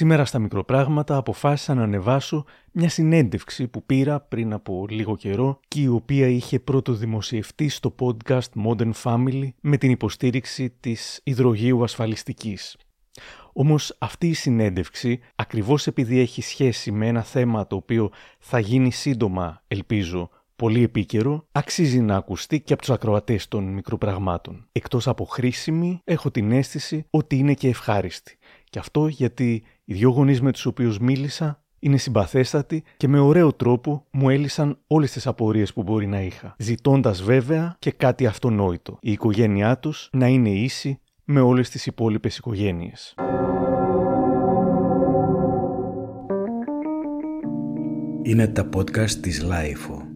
Σήμερα στα μικροπράγματα αποφάσισα να ανεβάσω μια συνέντευξη που πήρα πριν από λίγο καιρό και η οποία είχε πρώτο δημοσιευτεί στο podcast Modern Family με την υποστήριξη της υδρογείου ασφαλιστικής. Όμως αυτή η συνέντευξη, ακριβώς επειδή έχει σχέση με ένα θέμα το οποίο θα γίνει σύντομα, ελπίζω, πολύ επίκαιρο, αξίζει να ακουστεί και από τους ακροατές των μικροπραγμάτων. Εκτός από χρήσιμη, έχω την αίσθηση ότι είναι και ευχάριστη. Και αυτό γιατί οι δυο γονείς με τους οποίους μίλησα είναι συμπαθέστατοι και με ωραίο τρόπο μου έλυσαν όλες τις απορίες που μπορεί να είχα, ζητώντας βέβαια και κάτι αυτονόητο, η οικογένειά τους να είναι ίση με όλες τις υπόλοιπες οικογένειες. Είναι τα podcast της Lifeo.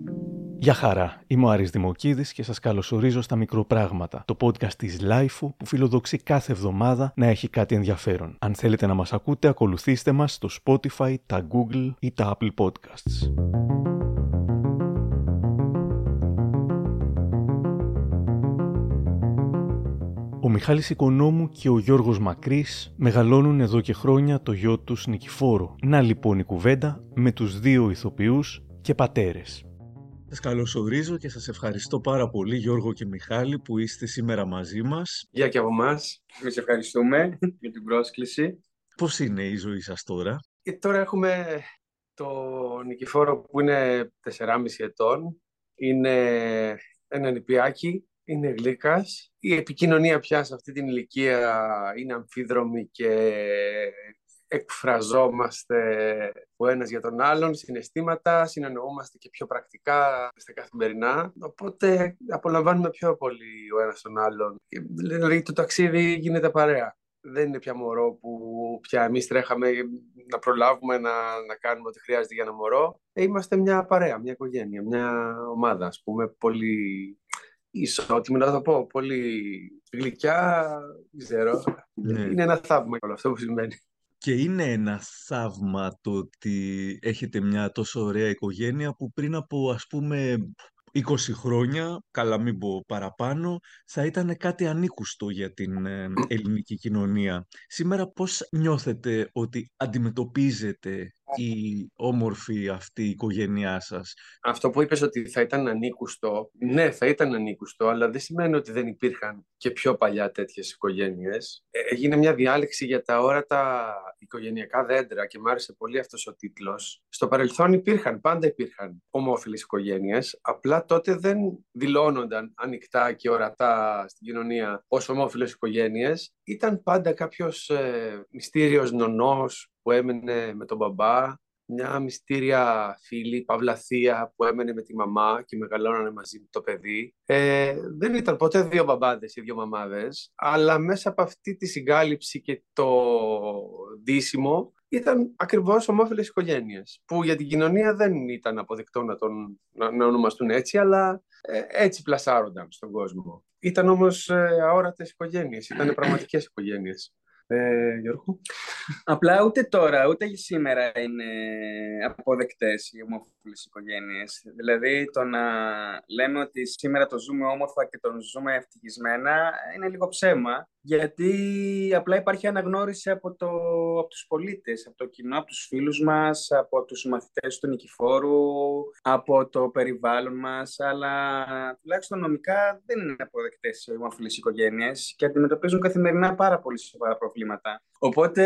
Γεια χαρά, είμαι ο Άρης Δημοκίδης και σας καλωσορίζω στα Μικροπράγματα, το podcast της Lifeo που φιλοδοξεί κάθε εβδομάδα να έχει κάτι ενδιαφέρον. Αν θέλετε να μας ακούτε, ακολουθήστε μας στο Spotify, τα Google ή τα Apple Podcasts. Ο Μιχάλης Οικονόμου και ο Γιώργος Μακρύς μεγαλώνουν εδώ και χρόνια το γιο τους Νικηφόρο. Να λοιπόν η κουβέντα με τους δύο ηθοποιούς και πατέρες. Σας καλωσορίζω και σας ευχαριστώ πάρα πολύ Γιώργο και Μιχάλη που είστε σήμερα μαζί μας. Γεια και από εμάς. Εμείς ευχαριστούμε για την πρόσκληση. Πώς είναι η ζωή σας τώρα; Και ε, τώρα έχουμε το Νικηφόρο που είναι 4,5 ετών. Είναι ένα νηπιάκι είναι γλύκας. Η επικοινωνία πια σε αυτή την ηλικία είναι αμφίδρομη και εκφραζόμαστε ο ένας για τον άλλον, συναισθήματα, συνεννοούμαστε και πιο πρακτικά στα καθημερινά, οπότε απολαμβάνουμε πιο πολύ ο ένας τον άλλον. Δηλαδή το ταξίδι γίνεται παρέα. Δεν είναι πια μωρό που πια εμείς τρέχαμε να προλάβουμε να, να κάνουμε ό,τι χρειάζεται για ένα μωρό. Ε, είμαστε μια παρέα, μια οικογένεια, μια ομάδα, ας πούμε, πολύ ισότιμη, να το πω, πολύ γλυκιά, δεν ξέρω. Ναι. Είναι ένα θαύμα όλο αυτό που σημαίνει. Και είναι ένα θαύμα το ότι έχετε μια τόσο ωραία οικογένεια που πριν από ας πούμε 20 χρόνια, καλά μην πω παραπάνω, θα ήταν κάτι ανήκουστο για την ε, ελληνική κοινωνία. Σήμερα πώς νιώθετε ότι αντιμετωπίζετε η όμορφη αυτή η οικογένειά σας. Αυτό που είπες ότι θα ήταν ανήκουστο, ναι θα ήταν ανήκουστο, αλλά δεν σημαίνει ότι δεν υπήρχαν και πιο παλιά τέτοιες οικογένειες. Ε, έγινε μια διάλεξη για τα όρατα οικογενειακά δέντρα και μου άρεσε πολύ αυτός ο τίτλος. Στο παρελθόν υπήρχαν, πάντα υπήρχαν ομόφυλες οικογένειες, απλά τότε δεν δηλώνονταν ανοιχτά και ορατά στην κοινωνία ως ομόφυλες οικογένειες. Ήταν πάντα κάποιος ε, μυστήριος νονός που έμενε με τον μπαμπά, μια μυστήρια φίλη, παύλα θεία που έμενε με τη μαμά και μεγαλώνανε μαζί με το παιδί. Ε, δεν ήταν ποτέ δύο μπαμπάδες ή δύο μαμάδες, αλλά μέσα από αυτή τη συγκάλυψη και το ντύσιμο ήταν ακριβώς ομόφυλες οικογένειες, που για την κοινωνία δεν ήταν αποδεκτό να, τον, να, να ονομαστούν έτσι, αλλά ε, έτσι πλασάρονταν στον κόσμο. Ήταν όμως ε, αόρατες οικογένειες, ήταν πραγματικές οικογένειες. Ε, Γιώργο. Απλά ούτε τώρα, ούτε σήμερα είναι αποδεκτές οι ομόφυλες οικογένειες. Δηλαδή το να λέμε ότι σήμερα το ζούμε όμορφα και το ζούμε ευτυχισμένα είναι λίγο ψέμα γιατί απλά υπάρχει αναγνώριση από, το, από τους πολίτες, από το κοινό, από τους φίλους μας, από τους μαθητές του Νικηφόρου, από το περιβάλλον μας, αλλά τουλάχιστον νομικά δεν είναι αποδεκτές οι ομοφυλές οικογένειες και αντιμετωπίζουν καθημερινά πάρα πολύ σοβαρά προβλήματα. Οπότε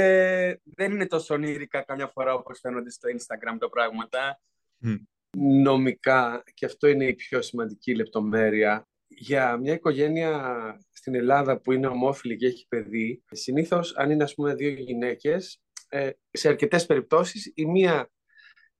δεν είναι τόσο ονείρικα καμιά φορά όπως φαίνονται στο Instagram τα πράγματα. Νομικά, και αυτό είναι η πιο σημαντική λεπτομέρεια, για μια οικογένεια στην Ελλάδα που είναι ομόφυλη και έχει παιδί, συνήθως αν είναι ας πούμε δύο γυναίκες, ε, σε αρκετές περιπτώσεις η μία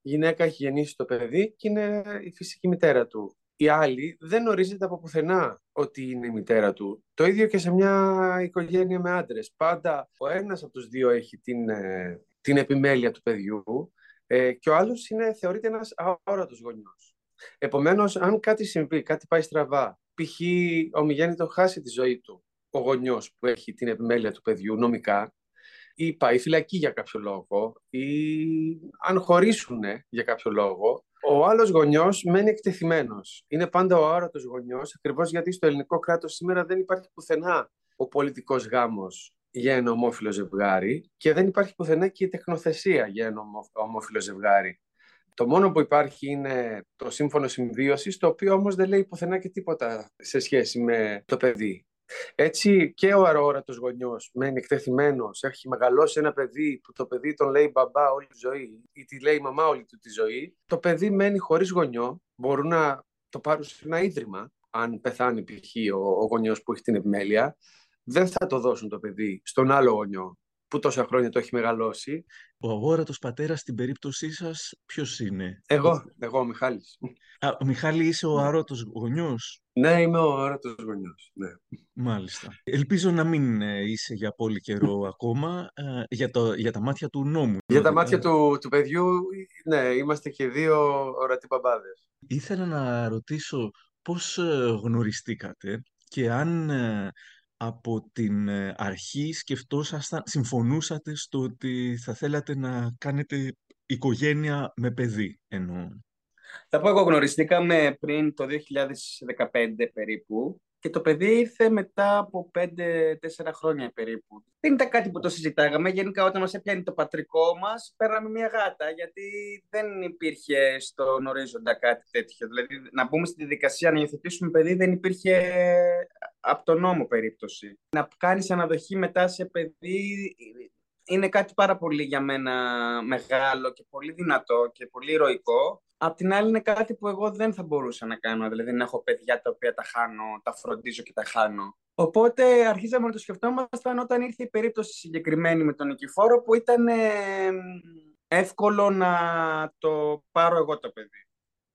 γυναίκα έχει γεννήσει το παιδί και είναι η φυσική μητέρα του. Η άλλη δεν ορίζεται από πουθενά ότι είναι η μητέρα του. Το ίδιο και σε μια οικογένεια με άντρες. Πάντα ο ένας από τους δύο έχει την, ε, την επιμέλεια του παιδιού ε, και ο άλλος είναι, θεωρείται ένας αόρατος γονιός. Επομένως, αν κάτι συμβεί, κάτι πάει στραβά, π.χ. ο χάσει τη ζωή του, ο γονιός που έχει την επιμέλεια του παιδιού νομικά, ή πάει φυλακή για κάποιο λόγο, ή αν χωρίσουν για κάποιο λόγο, ο άλλος γονιός μένει εκτεθειμένος. Είναι πάντα ο άρωτος γονιός, ακριβώς γιατί στο ελληνικό κράτος σήμερα δεν υπάρχει πουθενά ο πολιτικός γάμος για ένα ομόφυλο ζευγάρι και δεν υπάρχει πουθενά και η τεχνοθεσία για ένα ομόφυλο ζευγάρι. Το μόνο που υπάρχει είναι το σύμφωνο συμβίωσης, το οποίο όμως δεν λέει πουθενά και τίποτα σε σχέση με το παιδί. Έτσι και ο αróρατος γονιός μένει εκτεθειμένος, έχει μεγαλώσει ένα παιδί που το παιδί τον λέει μπαμπά όλη τη ζωή ή τη λέει μαμά όλη του τη ζωή. Το παιδί μένει χωρίς γονιό, μπορούν να το πάρουν σε ένα ίδρυμα, αν πεθάνει π.χ. ο, ο γονιός που έχει την επιμέλεια, δεν θα το δώσουν το παιδί στον άλλο γονιό που τόσα χρόνια το έχει μεγαλώσει. Ο αγόρατος πατέρας στην περίπτωσή σας ποιος είναι; Εγώ, εγώ ο Μιχάλης. Α, ο Μιχάλη είσαι ο αρώτος γονιός; Ναι, είμαι ο αρώτος γονιός. Ναι. Μάλιστα. Ελπίζω να μην ε, είσαι για πολύ καιρό ακόμα ε, για, το, για τα μάτια του νόμου. Για τα μάτια του, του παιδιού, ναι, είμαστε και δύο ορατοί μπαμπάδες. Ήθελα να ρωτήσω πώς ε, γνωριστήκατε και αν από την αρχή σκεφτόσασταν, συμφωνούσατε στο ότι θα θέλατε να κάνετε οικογένεια με παιδί εννοώ. Θα πω εγώ γνωριστήκαμε πριν το 2015 περίπου και το παιδί ήρθε μετά από 5-4 χρόνια περίπου. Δεν ήταν κάτι που το συζητάγαμε. Γενικά, όταν μας έπιανε το πατρικό μας, παίρναμε μια γάτα, γιατί δεν υπήρχε στον ορίζοντα κάτι τέτοιο. Δηλαδή, να μπούμε στη διαδικασία να υιοθετήσουμε παιδί, δεν υπήρχε από τον νόμο περίπτωση. Να κάνεις αναδοχή μετά σε παιδί είναι κάτι πάρα πολύ για μένα μεγάλο και πολύ δυνατό και πολύ ηρωικό. Απ' την άλλη είναι κάτι που εγώ δεν θα μπορούσα να κάνω, δηλαδή να έχω παιδιά τα οποία τα χάνω, τα φροντίζω και τα χάνω. Οπότε αρχίσαμε να το σκεφτόμασταν όταν ήρθε η περίπτωση συγκεκριμένη με τον Νικηφόρο που ήταν εύκολο να το πάρω εγώ το παιδί.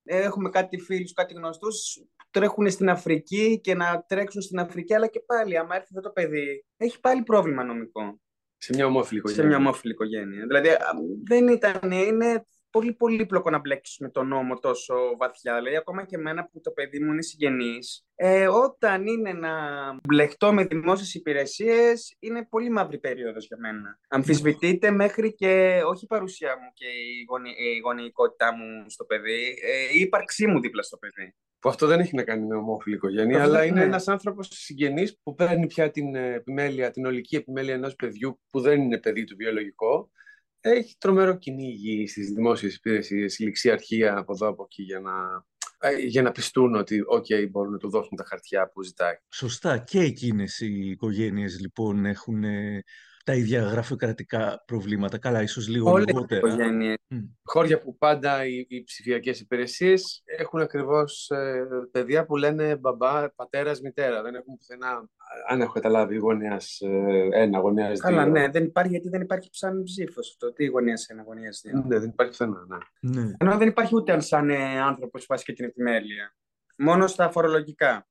Έχουμε κάτι φίλους, κάτι γνωστούς που τρέχουν στην Αφρική και να τρέξουν στην Αφρική, αλλά και πάλι άμα έρθει αυτό το παιδί έχει πάλι πρόβλημα νομικό. Σε μια ομόφυλη οικογένεια. Σε μια ομόφυλη οικογένεια. Δηλαδή δεν ήταν, είναι πολύ πολύπλοκο να μπλέξεις με τον νόμο τόσο βαθιά. Δηλαδή, ακόμα και εμένα που το παιδί μου είναι συγγενής, ε, όταν είναι να μπλεχτώ με δημόσιες υπηρεσίες, είναι πολύ μαύρη περίοδος για μένα. Αμφισβητείται μέχρι και όχι η παρουσία μου και η, γονι, η γονεϊκότητά μου στο παιδί, ε, η ύπαρξή μου δίπλα στο παιδί. Που αυτό δεν έχει να κάνει με ομόφυλη οικογένεια, αλλά είναι ναι. ένας άνθρωπος συγγενής που παίρνει πια την επιμέλεια, την ολική επιμέλεια ενός παιδιού που δεν είναι παιδί του βιολογικό έχει τρομερό κυνήγι στις δημόσιες υπηρεσίες, ληξιαρχία από εδώ από εκεί για να, ε, για να πιστούν ότι okay, μπορούν να του δώσουν τα χαρτιά που ζητάει. Σωστά. Και εκείνες οι οικογένειες λοιπόν έχουν τα ίδια γραφειοκρατικά προβλήματα. Καλά, ίσως λίγο Όλες λιγότερα. Mm. Χώρια που πάντα οι, οι ψηφιακές υπηρεσίες έχουν ακριβώς ε, παιδιά που λένε μπαμπά, πατέρας, μητέρα. Δεν έχουν πουθενά, αν έχω καταλάβει, γωνία ε, ένα, γωνία δύο. Καλά, ναι, δεν υπάρχει γιατί δεν υπάρχει σαν ψήφος αυτό. Τι γωνία ένα, γωνία δύο. Ναι, δεν υπάρχει πουθενά. Ναι. ναι. Ενώ δεν υπάρχει ούτε αν σαν ε, άνθρωπος βάσει και την επιμέλεια. Μόνο στα φορολογικά.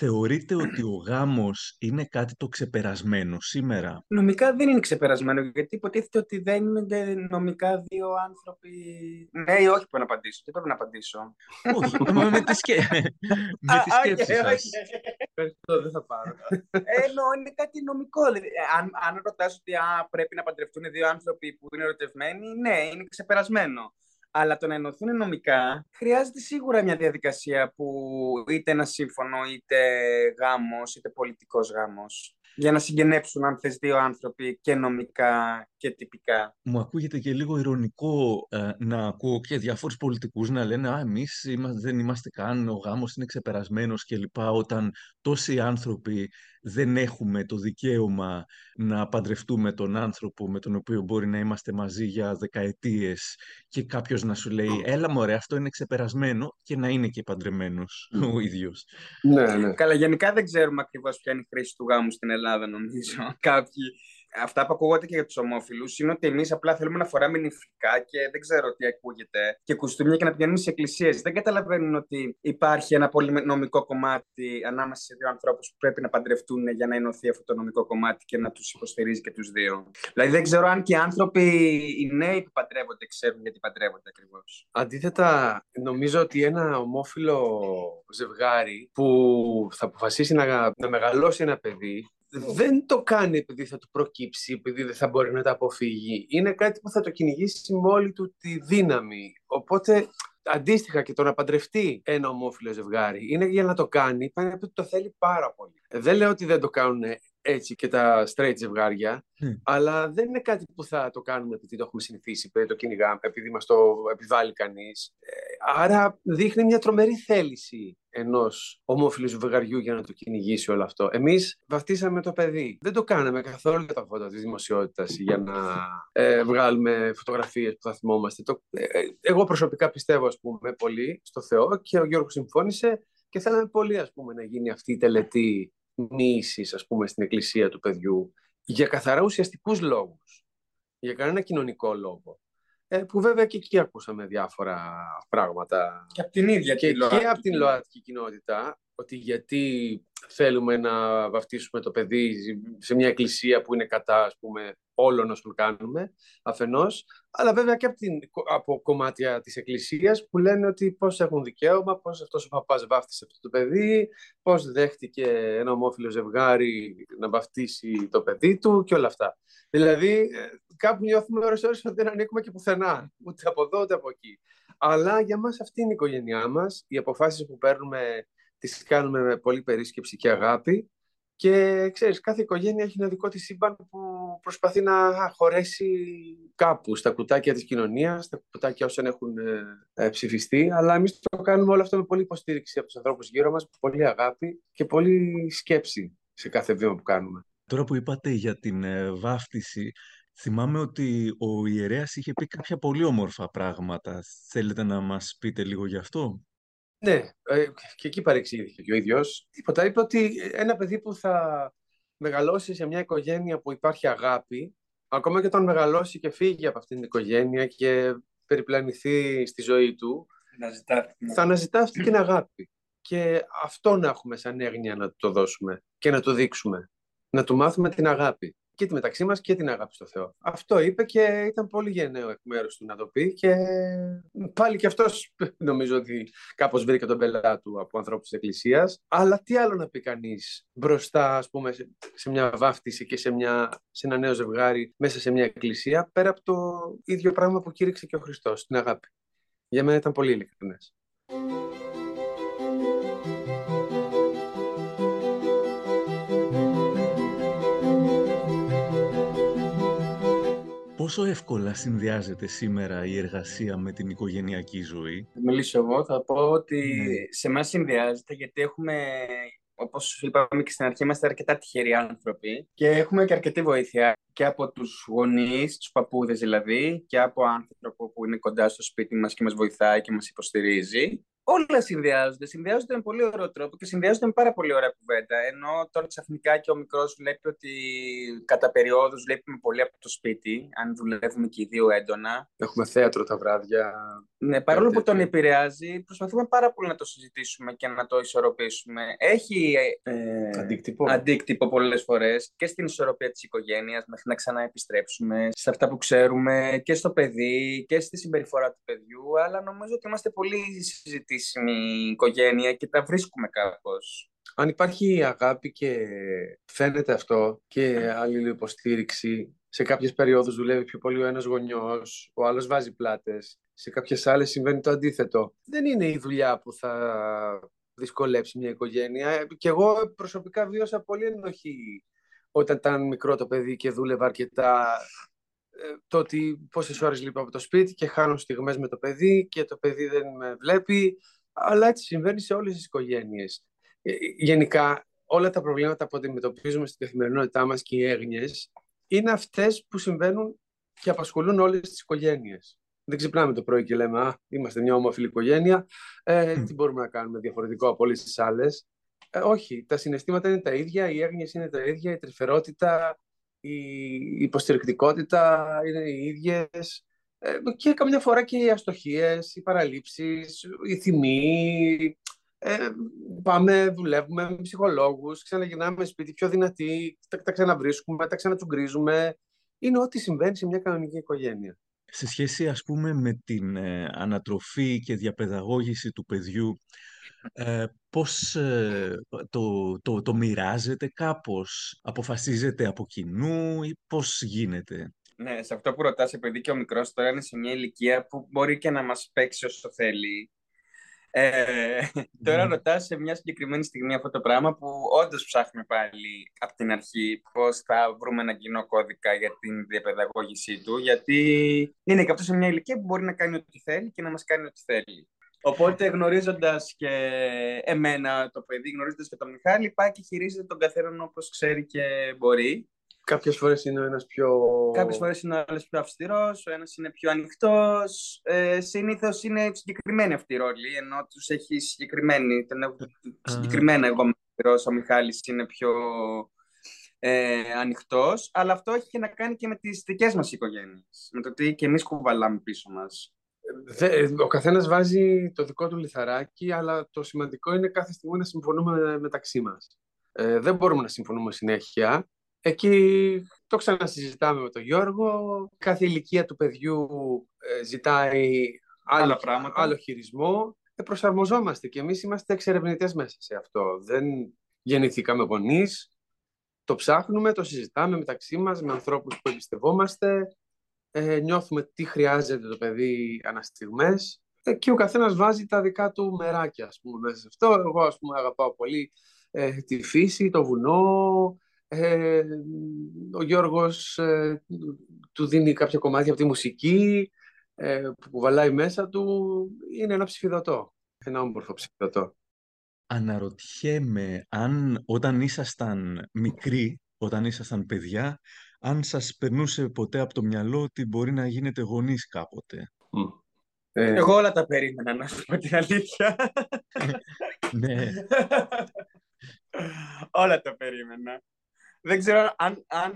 Θεωρείτε ότι ο γάμος είναι κάτι το ξεπερασμένο σήμερα; Νομικά δεν είναι ξεπερασμένο, γιατί υποτίθεται ότι δεν είναι νομικά δύο άνθρωποι... Ναι ή όχι που να απαντήσω, τι πρέπει να απαντήσω. όχι, με τη, σκέ... με τη σκέψη σας. Ευχαριστώ, δεν θα πάρω. Εννοώ, είναι κάτι νομικό. Δηλαδή, αν, αν ρωτάς ότι α, πρέπει να παντρευτούν δύο άνθρωποι που είναι ερωτευμένοι, ναι, είναι ξεπερασμένο. Αλλά το να ενωθούν νομικά χρειάζεται σίγουρα μια διαδικασία που είτε ένα σύμφωνο, είτε γάμος, είτε πολιτικός γάμος για να συγγενέψουν αν θες δύο άνθρωποι και νομικά και τυπικά. Μου ακούγεται και λίγο ηρωνικό ε, να ακούω και διάφορους πολιτικούς να λένε «Α, εμείς δεν είμαστε καν, ο γάμος είναι ξεπερασμένος» κλπ. όταν τόσοι άνθρωποι δεν έχουμε το δικαίωμα να παντρευτούμε τον άνθρωπο με τον οποίο μπορεί να είμαστε μαζί για δεκαετίες και κάποιος να σου λέει «Έλα μωρέ, αυτό είναι ξεπερασμένο» και να είναι και παντρεμένος ο ίδιος. Ναι, ναι. Καλά, γενικά δεν ξέρουμε ακριβώς ποια είναι η χρήση του γάμου στην Ελλάδα, νομίζω. Κάποιοι αυτά που ακούγονται και για τους ομόφυλου είναι ότι εμείς απλά θέλουμε να φοράμε νηφικά και δεν ξέρω τι ακούγεται και κουστούμια και να πηγαίνουμε σε εκκλησίες. Δεν καταλαβαίνουν ότι υπάρχει ένα πολύ νομικό κομμάτι ανάμεσα σε δύο ανθρώπους που πρέπει να παντρευτούν για να ενωθεί αυτό το νομικό κομμάτι και να τους υποστηρίζει και τους δύο. Δηλαδή δεν ξέρω αν και οι άνθρωποι, οι νέοι που παντρεύονται, ξέρουν γιατί παντρεύονται ακριβώς. Αντίθετα, νομίζω ότι ένα ομόφυλο ζευγάρι που θα αποφασίσει να, να μεγαλώσει ένα παιδί δεν το κάνει επειδή θα του προκύψει, επειδή δεν θα μπορεί να τα αποφύγει. Είναι κάτι που θα το κυνηγήσει με όλη του τη δύναμη. Οπότε αντίστοιχα και το να παντρευτεί ένα ομόφυλο ζευγάρι είναι για να το κάνει, πάνε ότι το θέλει πάρα πολύ. Δεν λέω ότι δεν το κάνουν έτσι και τα straight ζευγάρια, αλλά δεν είναι κάτι που θα το κάνουμε επειδή το έχουμε συνηθίσει, επειδή το κυνηγάμε, επειδή μας το επιβάλλει κανείς. Ε, άρα δείχνει μια τρομερή θέληση ενός ομόφυλου ζευγαριού για να το κυνηγήσει όλο αυτό. Εμείς βαφτίσαμε το παιδί. Δεν το κάναμε καθόλου για τα φώτα της δημοσιότητας για να ε, βγάλουμε φωτογραφίες που θα θυμόμαστε. Το, ε, ε, εγώ προσωπικά πιστεύω, ας πούμε, πολύ στο Θεό και ο Γιώργος συμφώνησε και θέλαμε πολύ, ας πούμε, να γίνει αυτή η τελετή μοίησης, ας πούμε, στην εκκλησία του παιδιού για καθαρά ουσιαστικούς λόγους, για κανένα κοινωνικό λόγο. Ε, που βέβαια και εκεί ακούσαμε διάφορα πράγματα. Και από την ίδια και, και από την ΛΟΑΤΚΙ κοινότητα, ότι γιατί θέλουμε να βαφτίσουμε το παιδί σε μια εκκλησία που είναι κατά, ας πούμε, όλων όσων κάνουμε, αφενός, αλλά βέβαια και από, την, από κομμάτια της εκκλησίας που λένε ότι πώς έχουν δικαίωμα, πώς αυτός ο παπάς βάφτισε αυτό το παιδί, πώς δέχτηκε ένα ομόφυλο ζευγάρι να βαφτίσει το παιδί του και όλα αυτά. Δηλαδή, ε, κάπου νιώθουμε ώρες ώρες ότι δεν ανήκουμε και πουθενά, ούτε από εδώ ούτε από εκεί. Αλλά για μας αυτή είναι η οικογένειά μας, οι αποφάσεις που παίρνουμε τις κάνουμε με πολύ περίσκεψη και αγάπη και ξέρεις, κάθε οικογένεια έχει ένα δικό της σύμπαν που προσπαθεί να χωρέσει κάπου στα κουτάκια της κοινωνίας, στα κουτάκια όσων έχουν ε, ε, ψηφιστεί, αλλά εμείς το κάνουμε όλο αυτό με πολύ υποστήριξη από τους ανθρώπους γύρω μας, πολύ αγάπη και πολύ σκέψη σε κάθε βήμα που κάνουμε. Τώρα που είπατε για την ε, βάφτιση, θυμάμαι ότι ο ιερέας είχε πει κάποια πολύ όμορφα πράγματα. Θέλετε να μας πείτε λίγο γι' αυτό; Ναι, ε, και εκεί παρεξήγησε και ο ίδιος. Τίποτα. Είπε ότι ένα παιδί που θα μεγαλώσει σε μια οικογένεια που υπάρχει αγάπη, ακόμα και όταν μεγαλώσει και φύγει από αυτήν την οικογένεια και περιπλανηθεί στη ζωή του, θα αναζητά αυτή την αγάπη. Και αυτό να έχουμε σαν έγνοια να το δώσουμε και να το δείξουμε. Να του μάθουμε την αγάπη και τη μεταξύ μας και την αγάπη στο Θεό. Αυτό είπε και ήταν πολύ γενναίο εκ μέρους του να το πει και πάλι και αυτός νομίζω ότι κάπως βρήκε τον πελά του από ανθρώπους της Εκκλησίας. Αλλά τι άλλο να πει κανείς μπροστά ας πούμε σε μια βάφτιση και σε, μια, σε ένα νέο ζευγάρι μέσα σε μια εκκλησία πέρα από το ίδιο πράγμα που κήρυξε και ο Χριστός, την αγάπη. Για μένα ήταν πολύ ειλικρινές. Πόσο εύκολα συνδυάζεται σήμερα η εργασία με την οικογενειακή ζωή; Θα μιλήσω εγώ, θα πω ότι ναι. σε εμάς συνδυάζεται γιατί έχουμε, όπως είπαμε και στην αρχή, είμαστε αρκετά τυχεροί άνθρωποι και έχουμε και αρκετή βοήθεια και από τους γονείς, τους παππούδες δηλαδή, και από άνθρωπο που είναι κοντά στο σπίτι μας και μας βοηθάει και μας υποστηρίζει όλα συνδυάζονται. Συνδυάζονται με πολύ ωραίο τρόπο και συνδυάζονται με πάρα πολύ ωραία κουβέντα. Ενώ τώρα ξαφνικά και ο μικρός βλέπει ότι κατά περιόδους βλέπουμε πολύ από το σπίτι, αν δουλεύουμε και οι δύο έντονα. Έχουμε θέατρο τα βράδια. Ναι, παρόλο που τον επηρεάζει, προσπαθούμε πάρα πολύ να το συζητήσουμε και να το ισορροπήσουμε. Έχει ε, αντίκτυπο, αντίκτυπο πολλές φορές και στην ισορροπία της οικογένειας, μέχρι να ξαναεπιστρέψουμε σε αυτά που ξέρουμε και στο παιδί και στη συμπεριφορά του παιδιού. Αλλά νομίζω ότι είμαστε πολύ συζητήσιμοι η οικογένεια και τα βρίσκουμε κάπως. Αν υπάρχει αγάπη και φαίνεται αυτό και άλλη υποστήριξη, σε κάποιες περιόδους δουλεύει πιο πολύ ο ένας γονιός, ο άλλος βάζει πλάτες, σε κάποιες άλλες συμβαίνει το αντίθετο. Δεν είναι η δουλειά που θα δυσκολέψει μια οικογένεια. Και εγώ προσωπικά βίωσα πολύ ενοχή όταν ήταν μικρό το παιδί και δούλευα αρκετά ε, το ότι πόσες ώρες λείπω από το σπίτι και χάνω στιγμές με το παιδί και το παιδί δεν με βλέπει, αλλά έτσι συμβαίνει σε όλες τις οικογένειες. Ε, γενικά, όλα τα προβλήματα που αντιμετωπίζουμε στην καθημερινότητά μας και οι έγνοιες είναι αυτές που συμβαίνουν και απασχολούν όλες τις οικογένειες. Δεν ξυπνάμε το πρωί και λέμε «Α, είμαστε μια όμορφη οικογένεια, ε, τι μπορούμε να κάνουμε διαφορετικό από όλες τις άλλες». Ε, όχι, τα συναισθήματα είναι τα ίδια, οι έγνοιες είναι τα ίδια, η τρυφερότητα, η υποστηρικτικότητα είναι οι ίδιες ε, και καμιά φορά και οι αστοχίες, οι παραλήψεις, η θυμή. Ε, πάμε, δουλεύουμε με ψυχολόγους, ξαναγυρνάμε σπίτι πιο δυνατοί, τα, τα ξαναβρίσκουμε, τα ξανατσουγκρίζουμε. Είναι ό,τι συμβαίνει σε μια κανονική οικογένεια. Σε σχέση ας πούμε με την ε, ανατροφή και διαπαιδαγώγηση του παιδιού ε, πώς ε, το, το, το μοιράζεται κάπως, αποφασίζεται από κοινού ή πώς γίνεται; Ναι, σε αυτό που ρωτάς, επειδή και ο μικρός τώρα είναι σε μια ηλικία που μπορεί και να μας παίξει όσο θέλει. Ε, τώρα mm. ρωτάς σε μια συγκεκριμένη στιγμή αυτό το πράγμα που όντως ψάχνουμε πάλι από την αρχή πώς θα βρούμε ένα κοινό κώδικα για την διαπαιδαγώγησή του γιατί είναι και αυτό σε μια ηλικία που μπορεί να κάνει ό,τι θέλει και να μας κάνει ό,τι θέλει. Οπότε γνωρίζοντας και εμένα το παιδί, γνωρίζοντας και τον Μιχάλη, πάει και χειρίζεται τον καθέναν όπως ξέρει και μπορεί. Κάποιες φορές είναι ο ένας πιο. Κάποιες φορές είναι ο άλλος πιο αυστηρός, ο ένας είναι πιο ανοιχτός. Ε, Συνήθως είναι συγκεκριμένη αυτή η ρόλη, ενώ τους έχει συγκεκριμένη. Τον συγκεκριμένα εγώ είμαι ο Μιχάλης είναι πιο ε, ανοιχτός. Αλλά αυτό έχει και να κάνει και με τις δικές μας οικογένειες. Με το τι και εμείς κουβαλάμε πίσω μας ο καθένας βάζει το δικό του λιθαράκι, αλλά το σημαντικό είναι κάθε στιγμή να συμφωνούμε μεταξύ μας. Ε, δεν μπορούμε να συμφωνούμε συνέχεια. Εκεί το ξανασυζητάμε με τον Γιώργο. Κάθε ηλικία του παιδιού ε, ζητάει άλλο, πράγματα. άλλο χειρισμό. Ε, προσαρμοζόμαστε και εμείς είμαστε εξερευνητές μέσα σε αυτό. Δεν γεννηθήκαμε γονείς. Το ψάχνουμε, το συζητάμε μεταξύ μας με ανθρώπους που εμπιστευόμαστε ε, νιώθουμε τι χρειάζεται το παιδί αναστιγμές ε, και ο καθένας βάζει τα δικά του μεράκια ας πούμε, μέσα σε αυτό. Εγώ ας πούμε αγαπάω πολύ ε, τη φύση, το βουνό, ε, ο Γιώργος ε, του δίνει κάποια κομμάτια από τη μουσική ε, που κουβαλάει μέσα του. Είναι ένα ψηφιδωτό, ένα όμορφο ψηφιδωτό. Αναρωτιέμαι αν όταν ήσασταν μικροί, όταν ήσασταν παιδιά, αν σας περνούσε ποτέ από το μυαλό ότι μπορεί να γίνετε γονείς κάποτε; Ε, Εγώ όλα τα περίμενα, να σου πω την αλήθεια. ναι. όλα τα περίμενα. Δεν ξέρω αν, αν,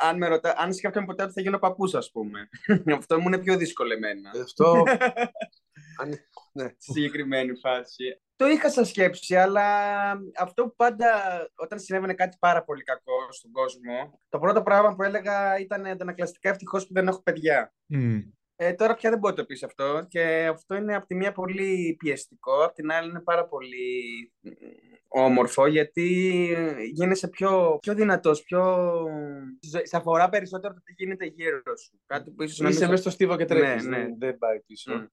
αν, με ρωτά, αν σκέφτομαι ποτέ ότι θα γίνω παππούς, ας πούμε. Αυτό μου είναι πιο δύσκολο εμένα. Αυτό... ναι. Στη συγκεκριμένη φάση. Το είχα σαν σκέψη, αλλά αυτό που πάντα όταν συνέβαινε κάτι πάρα πολύ κακό στον κόσμο, το πρώτο πράγμα που έλεγα ήταν αντανακλαστικά ευτυχώς που δεν έχω παιδιά. Ε, τώρα πια δεν μπορεί να το πεις αυτό και αυτό είναι από τη μία πολύ πιεστικό, από την άλλη είναι πάρα πολύ όμορφο γιατί γίνεσαι πιο, πιο δυνατός, πιο... σε αφορά περισσότερο το τι γίνεται γύρω σου. Κάτι που ίσως Είσαι μέσα στο στίβο και τρέχεις, ναι, ναι. δεν πάει πίσω.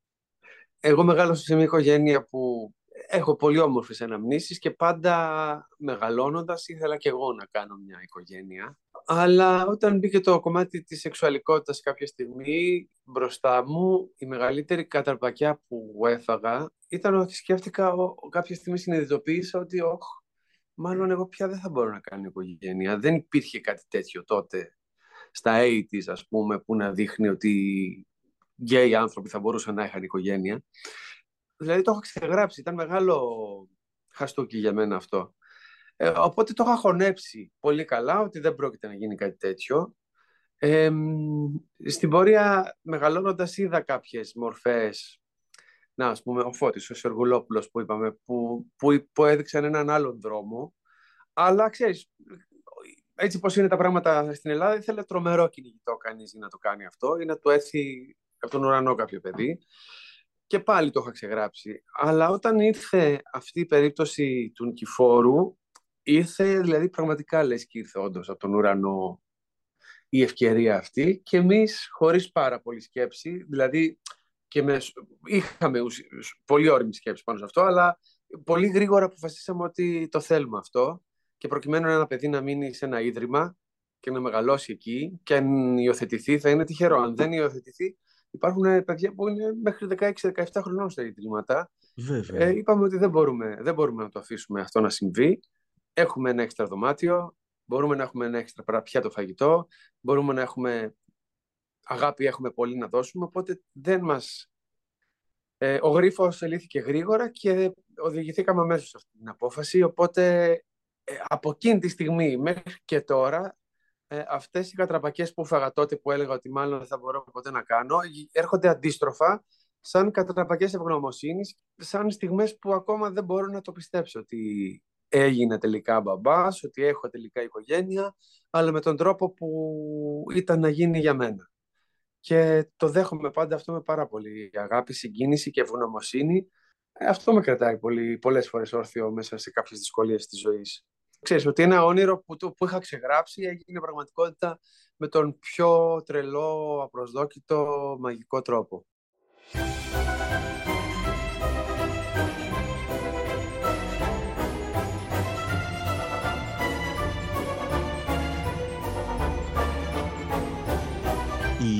Εγώ μεγάλωσα σε μια οικογένεια που έχω πολύ όμορφες αναμνήσεις και πάντα μεγαλώνοντας ήθελα και εγώ να κάνω μια οικογένεια. Αλλά όταν μπήκε το κομμάτι της σεξουαλικότητας κάποια στιγμή μπροστά μου, η μεγαλύτερη καταρπακιά που έφαγα ήταν ότι σκέφτηκα κάποια στιγμή συνειδητοποίησα ότι όχ, μάλλον εγώ πια δεν θα μπορώ να κάνω οικογένεια. Δεν υπήρχε κάτι τέτοιο τότε στα 80's ας πούμε που να δείχνει ότι γκέι άνθρωποι θα μπορούσαν να είχαν οικογένεια. Δηλαδή το έχω ξεγράψει, ήταν μεγάλο χαστούκι για μένα αυτό. Ε, οπότε το είχα χωνέψει πολύ καλά ότι δεν πρόκειται να γίνει κάτι τέτοιο. Ε, στην πορεία μεγαλώνοντας είδα κάποιες μορφές να ας πούμε ο Φώτης, ο Σεργουλόπουλος που είπαμε που, που, που έδειξαν έναν άλλον δρόμο αλλά ξέρεις έτσι πως είναι τα πράγματα στην Ελλάδα ήθελε τρομερό κυνηγητό κανείς να το κάνει αυτό ή να του έρθει από τον ουρανό κάποιο παιδί και πάλι το είχα ξεγράψει. Αλλά όταν ήρθε αυτή η περίπτωση του Νικηφόρου, ήρθε δηλαδή πραγματικά λες και ήρθε όντως από τον ουρανό η ευκαιρία αυτή και εμείς χωρίς πάρα πολύ σκέψη, δηλαδή και με, είχαμε πολύ όρημη σκέψη πάνω σε αυτό, αλλά πολύ γρήγορα αποφασίσαμε ότι το θέλουμε αυτό και προκειμένου ένα παιδί να μείνει σε ένα ίδρυμα και να μεγαλώσει εκεί και αν υιοθετηθεί θα είναι τυχερό. Αν δεν υιοθετηθεί Υπάρχουν παιδιά που είναι μέχρι 16-17 χρονών στα ιδρύματα. Ε, είπαμε ότι δεν μπορούμε, δεν μπορούμε να το αφήσουμε αυτό να συμβεί. Έχουμε ένα έξτρα δωμάτιο, μπορούμε να έχουμε ένα έξτρα το φαγητό, μπορούμε να έχουμε αγάπη, έχουμε πολύ να δώσουμε, οπότε δεν μας... Ε, ο γρίφος ελήθηκε γρήγορα και οδηγηθήκαμε αμέσως σε αυτή την απόφαση, οπότε ε, από εκείνη τη στιγμή μέχρι και τώρα ε, αυτές οι κατραπακές που φάγα τότε που έλεγα ότι μάλλον δεν θα μπορώ ποτέ να κάνω έρχονται αντίστροφα σαν κατραπακές ευγνωμοσύνης σαν στιγμές που ακόμα δεν μπορώ να το πιστέψω ότι έγινε τελικά μπαμπάς, ότι έχω τελικά οικογένεια αλλά με τον τρόπο που ήταν να γίνει για μένα. και το δέχομαι πάντα αυτό με πάρα πολύ αγάπη, συγκίνηση και ευγνωμοσύνη. Ε, αυτό με κρατάει πολύ, πολλές φορές όρθιο μέσα σε κάποιες δυσκολίες της ζωής. Ξέρεις ότι ένα όνειρο που, το, που είχα ξεγράψει έγινε πραγματικότητα με τον πιο τρελό, απροσδόκητο, μαγικό τρόπο.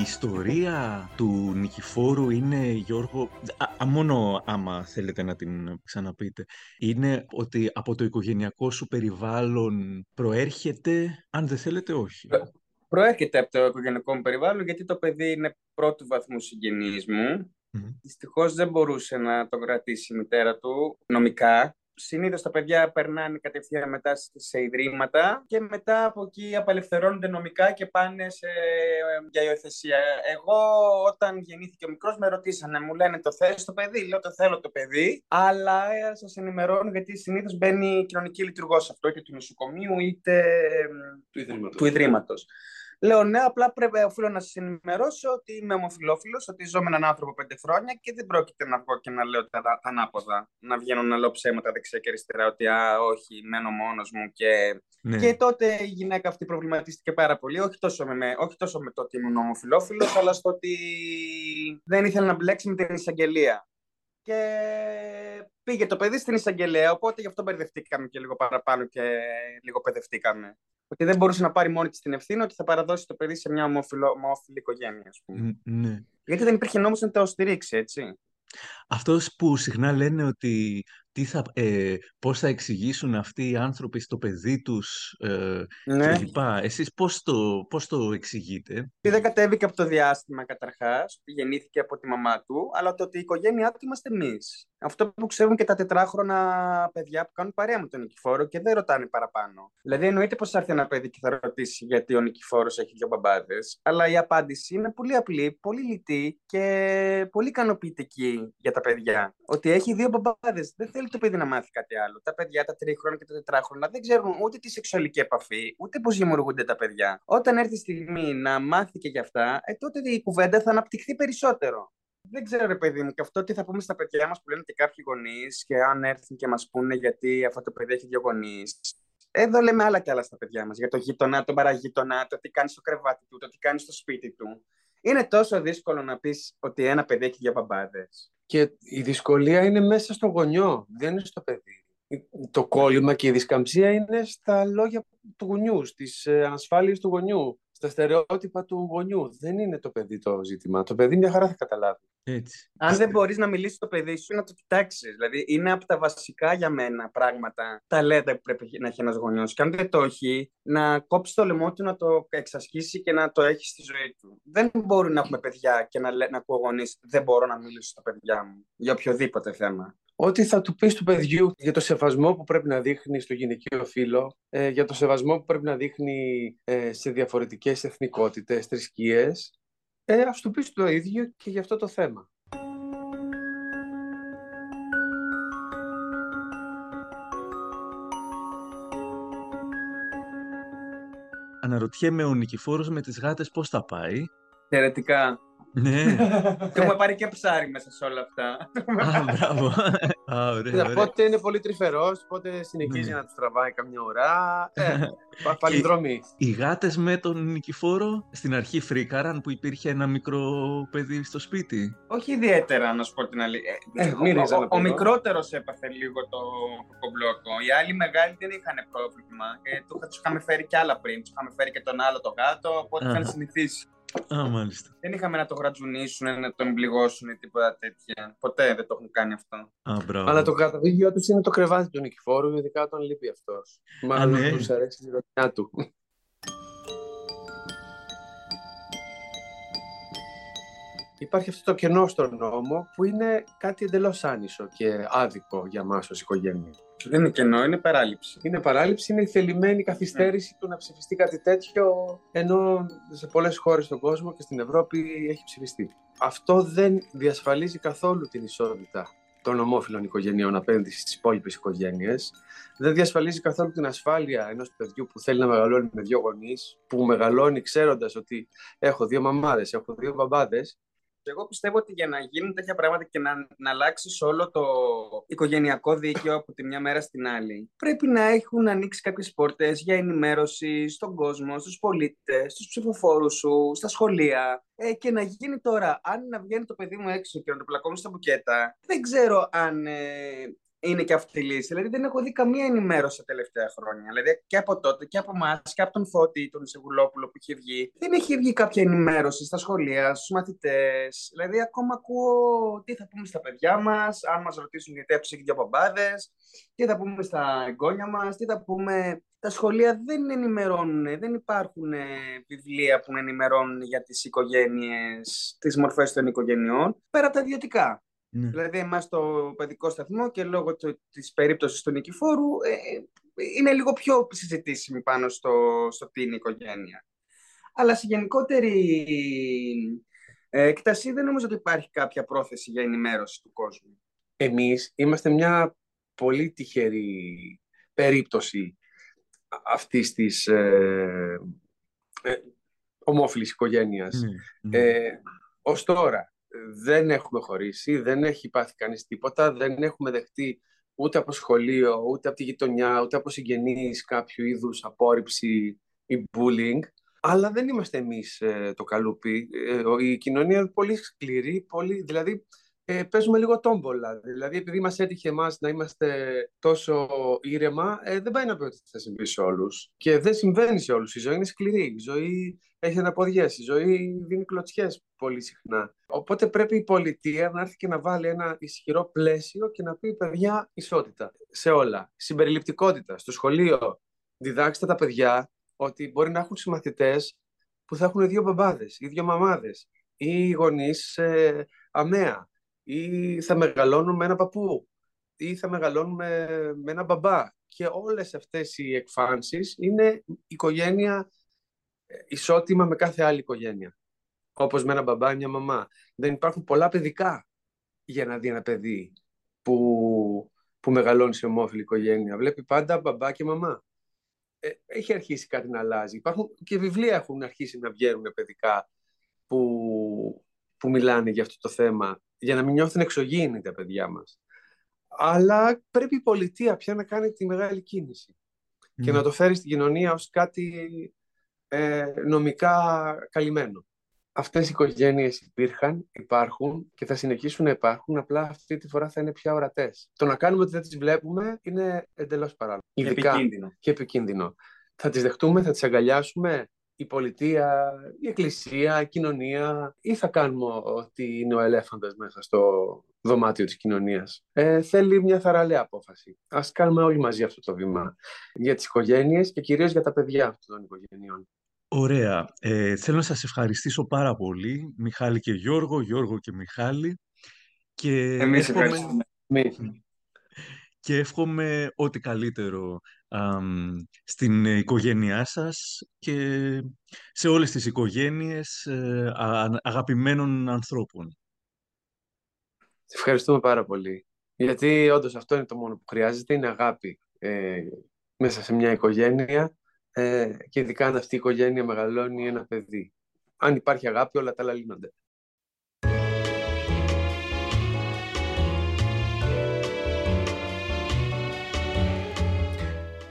Ιστορία του Νικηφόρου είναι, Γιώργο, α, μόνο άμα θέλετε να την ξαναπείτε, είναι ότι από το οικογενειακό σου περιβάλλον προέρχεται, αν δεν θέλετε όχι. Προέρχεται από το οικογενειακό μου περιβάλλον, γιατί το παιδί είναι πρώτου βαθμού συγγενής μου. Mm. Δυστυχώς δεν μπορούσε να το κρατήσει η μητέρα του νομικά συνήθως τα παιδιά περνάνε κατευθείαν μετά σε ιδρύματα και μετά από εκεί απελευθερώνονται νομικά και πάνε σε, για υιοθεσία. Εγώ όταν γεννήθηκε ο μικρός με ρωτήσανε, μου λένε το θες το παιδί, λέω το θέλω το παιδί, αλλά ε, σας ενημερώνω γιατί συνήθως μπαίνει κοινωνική λειτουργός αυτό, είτε του νοσοκομείου είτε του ιδρύματος. Λέω ναι, απλά πρέπει οφείλω να σας ενημερώσω ότι είμαι ομοφυλόφιλο, ότι ζω με έναν άνθρωπο πέντε χρόνια και δεν πρόκειται να βγω και να λέω τα, τα ανάποδα. Να βγαίνω να λέω ψέματα δεξιά και αριστερά, ότι α, όχι, μένω μόνος μου. Και... Ναι. και τότε η γυναίκα αυτή προβληματίστηκε πάρα πολύ. Όχι τόσο με, όχι τόσο με το ότι ήμουν ομοφυλόφιλο, αλλά στο ότι δεν ήθελε να μπλέξει με την εισαγγελία. Και πήγε το παιδί στην εισαγγελέα, οπότε γι' αυτό μπερδευτήκαμε και λίγο παραπάνω και λίγο παιδευτήκαμε ότι δεν μπορούσε να πάρει μόνη της την ευθύνη ότι θα παραδώσει το παιδί σε μια ομόφυλη οικογένεια, ας πούμε. Ναι. Γιατί δεν υπήρχε νόμος να το στηρίξει, έτσι. Αυτός που συχνά λένε ότι τι θα, ε, πώς θα εξηγήσουν αυτοί οι άνθρωποι στο παιδί τους ε, ναι. κλπ. Εσείς πώς το, πώς το εξηγείτε; δεν κατέβηκε από το διάστημα καταρχάς, γεννήθηκε από τη μαμά του, αλλά το ότι η οικογένειά του είμαστε εμείς. Αυτό που ξέρουν και τα τετράχρονα παιδιά που κάνουν παρέα με τον Νικηφόρο και δεν ρωτάνε παραπάνω. Δηλαδή, εννοείται πως θα έρθει ένα παιδί και θα ρωτήσει γιατί ο Νικηφόρος έχει δύο μπαμπάδες. Αλλά η απάντηση είναι πολύ απλή, πολύ λιτή και πολύ ικανοποιητική για τα παιδιά. Ότι έχει δύο μπαμπάδες. Δεν θέλει το παιδί να μάθει κάτι άλλο. Τα παιδιά, τα τρίχρονα και τα τετράχρονα δεν ξέρουν ούτε τη σεξουαλική επαφή, ούτε πώς δημιουργούνται τα παιδιά. Όταν έρθει η στιγμή να μάθει και γι' αυτά, ε, τότε η κουβέντα θα αναπτυχθεί περισσότερο. Δεν ξέρω, ρε παιδί μου, και αυτό τι θα πούμε στα παιδιά μας που λένε και κάποιοι γονείς, και αν έρθουν και μας πούνε γιατί αυτό το παιδί έχει δύο γονείς. Εδώ λέμε άλλα και άλλα στα παιδιά μας. Για το γείτονα, τον παραγείτονα, το τι κάνει στο κρεβάτι του, το τι κάνει στο σπίτι του. Είναι τόσο δύσκολο να πεις ότι ένα παιδί έχει δύο μπαμπάδες. Και η δυσκολία είναι μέσα στο γονιό, δεν είναι στο παιδί. Το κόλλημα και η δισκαμψία είναι στα λόγια του γονιού, στις ε, ανασφάλειες του γονιού στα στερεότυπα του γονιού. Δεν είναι το παιδί το ζήτημα. Το παιδί μια χαρά θα καταλάβει. Έτσι. Αν δεν μπορείς να μιλήσεις το παιδί σου, να το κοιτάξεις. Δηλαδή, είναι από τα βασικά για μένα πράγματα, ταλέντα που πρέπει να έχει ένας γονιός. Και αν δεν το έχει, να κόψεις το λαιμό του, να το εξασχίσει και να το έχεις στη ζωή του. Δεν μπορούμε να έχουμε παιδιά και να, να ακούω γονείς, δεν μπορώ να μιλήσω στα παιδιά μου για οποιοδήποτε θέμα ό,τι θα του πεις του παιδιού για το σεβασμό που πρέπει να δείχνει στο γυναικείο φύλλο, ε, για το σεβασμό που πρέπει να δείχνει ε, σε διαφορετικές εθνικότητες, θρησκείες, ε, ας του πεις το ίδιο και για αυτό το θέμα. Αναρωτιέμαι ο Νικηφόρος με τις γάτες πώς θα πάει. Θεωρητικά. Ναι. Και έχουμε πάρει και ψάρι μέσα σε όλα αυτά. Α, μπράβο. Α, ωραία, Πότε είναι πολύ τρυφερός, πότε συνεχίζει ναι. να τους τραβάει καμιά ώρα. Ε, παλινδρομή. Οι γάτες με τον Νικηφόρο στην αρχή φρίκαραν που υπήρχε ένα μικρό παιδί στο σπίτι; Όχι ιδιαίτερα, να σου πω την αλήθεια. Ε, ε, ο, ο, ο μικρότερος έπαθε λίγο το, το κομπλόκο. Οι άλλοι μεγάλοι δεν είχαν πρόβλημα. Ε, τους είχαμε φέρει κι άλλα πριν. Τους είχαμε φέρει και τον άλλο το γάτο, οπότε είχαν συνηθίσει. Α, μάλιστα. Δεν είχαμε να το γρατζουνίσουν, να τον πληγώσουν ή τίποτα τέτοια. Ποτέ δεν το έχουν κάνει αυτό. Α, μπράβο. Αλλά το καταδίκιο τους είναι το κρεβάτι του Νικηφόρου, ειδικά όταν λείπει αυτός. Μάλλον ναι. τους αρέσει η ροδιά του. Υπάρχει αυτό το κενό στον νόμο που είναι κάτι εντελώς άνισο και άδικο για εμά ως οικογένεια. Δεν είναι κενό, είναι παράληψη. Είναι παράληψη, είναι η θελημένη καθυστέρηση ναι. του να ψηφιστεί κάτι τέτοιο, ενώ σε πολλές χώρες στον κόσμο και στην Ευρώπη έχει ψηφιστεί. Αυτό δεν διασφαλίζει καθόλου την ισότητα των ομόφυλων οικογενειών απέναντι στις υπόλοιπες οικογένειες. Δεν διασφαλίζει καθόλου την ασφάλεια ενός παιδιού που θέλει να μεγαλώνει με δύο γονείς, που μεγαλώνει ξέροντας ότι έχω δύο μαμάδες, έχω δύο μπαμπάδες εγώ πιστεύω ότι για να γίνουν τέτοια πράγματα και να, να αλλάξει όλο το οικογενειακό δίκαιο από τη μια μέρα στην άλλη, πρέπει να έχουν ανοίξει κάποιες πόρτες για ενημέρωση στον κόσμο, στους πολίτες, στους ψηφοφόρους σου, στα σχολεία. Ε, και να γίνει τώρα, αν να βγαίνει το παιδί μου έξω και να το πλακώνει στα μπουκέτα, δεν ξέρω αν ε, είναι και αυτή η λύση. Δηλαδή δεν έχω δει καμία ενημέρωση τα τελευταία χρόνια. Δηλαδή και από τότε και από εμάς και από τον Φώτη, τον Ισεγουλόπουλο που είχε βγει. Δεν έχει βγει κάποια ενημέρωση στα σχολεία, στους μαθητές. Δηλαδή ακόμα ακούω τι θα πούμε στα παιδιά μας, αν μας ρωτήσουν γιατί έψησε και δύο μπαμπάδες, τι θα πούμε στα εγγόνια μας, τι θα πούμε. Τα σχολεία δεν ενημερώνουν, δεν υπάρχουν ε, βιβλία που ενημερώνουν για τις οικογένειες, τις μορφές των οικογενειών, πέρα από τα ιδιωτικά. Ναι. Δηλαδή, εμάς στο παιδικό σταθμό και λόγω της περίπτωσης του Νικηφόρου ε, είναι λίγο πιο συζητήσιμη πάνω στο, στο τι είναι η οικογένεια. Αλλά σε γενικότερη ε, έκταση δεν νομίζω ότι υπάρχει κάποια πρόθεση για ενημέρωση του κόσμου. Εμείς είμαστε μια πολύ τυχερή περίπτωση αυτής της ε, ε, ομόφυλης οικογένειας. Ναι, ναι. Ε, ως τώρα, δεν έχουμε χωρίσει, δεν έχει πάθει κανείς τίποτα, δεν έχουμε δεχτεί ούτε από σχολείο, ούτε από τη γειτονιά, ούτε από συγγενείς κάποιο είδους απόρριψη ή bullying. Αλλά δεν είμαστε εμείς ε, το καλούπι. Ε, η κοινωνία είναι πολύ σκληρή, πολύ, δηλαδή ε, παίζουμε λίγο τόμπολα. Δηλαδή, επειδή μας έτυχε εμάς να είμαστε τόσο ήρεμα, ε, δεν πάει να πει ότι θα συμβεί σε όλους. Και δεν συμβαίνει σε όλους. Η ζωή είναι σκληρή. Η ζωή έχει αναποδιές. Η ζωή δίνει κλωτσιές πολύ συχνά. Οπότε πρέπει η πολιτεία να έρθει και να βάλει ένα ισχυρό πλαίσιο και να πει παιδιά ισότητα σε όλα. Συμπεριληπτικότητα. Στο σχολείο διδάξτε τα παιδιά ότι μπορεί να έχουν συμμαθητές που θα έχουν δύο μπαμπάδες ή δύο μαμάδες ή γονείς ε, αμαία ή θα μεγαλώνουν με ένα παππού ή θα μεγαλώνουμε με ένα μπαμπά. Και όλες αυτές οι εκφάνσεις είναι οικογένεια ε, ισότιμα με κάθε άλλη οικογένεια. Όπως με ένα μπαμπά ή μια μαμά. Δεν υπάρχουν πολλά παιδικά για να δει ένα παιδί που, που μεγαλώνει σε ομόφυλη οικογένεια. Βλέπει πάντα μπαμπά και μαμά. Ε, έχει αρχίσει κάτι να αλλάζει. Υπάρχουν και βιβλία έχουν αρχίσει να βγαίνουν παιδικά που, που μιλάνε για αυτό το θέμα για να μην νιώθουν εξωγήινοι τα παιδιά μας. Αλλά πρέπει η πολιτεία πια να κάνει τη μεγάλη κίνηση και να το φέρει στην κοινωνία ως κάτι ε, νομικά καλυμμένο. Αυτές οι οικογένειες υπήρχαν, υπάρχουν και θα συνεχίσουν να υπάρχουν, απλά αυτή τη φορά θα είναι πια ορατές. Το να κάνουμε ότι δεν τις βλέπουμε είναι εντελώς παράλογο. επικίνδυνο. Και επικίνδυνο. Θα τις δεχτούμε, θα τις αγκαλιάσουμε, η πολιτεία, η εκκλησία, η κοινωνία ή θα κάνουμε ότι είναι ο ελέφαντας μέσα στο δωμάτιο της κοινωνίας. Ε, θέλει μια θαραλέα απόφαση. Ας κάνουμε όλοι μαζί αυτό το βήμα για τις οικογένειες και κυρίως για τα παιδιά αυτών των οικογενειών. Ωραία. Ε, θέλω να σας ευχαριστήσω πάρα πολύ, Μιχάλη και Γιώργο, Γιώργο και Μιχάλη. Και Εμείς εύχομαι... ευχαριστούμε. Και εύχομαι ό,τι καλύτερο στην οικογένειά σας και σε όλες τις οικογένειες ε, αγαπημένων ανθρώπων. Ευχαριστούμε πάρα πολύ. Γιατί όντως αυτό είναι το μόνο που χρειάζεται, είναι αγάπη ε, μέσα σε μια οικογένεια ε, και ειδικά αν αυτή η οικογένεια μεγαλώνει ένα παιδί. Αν υπάρχει αγάπη όλα τα άλλα λύνονται.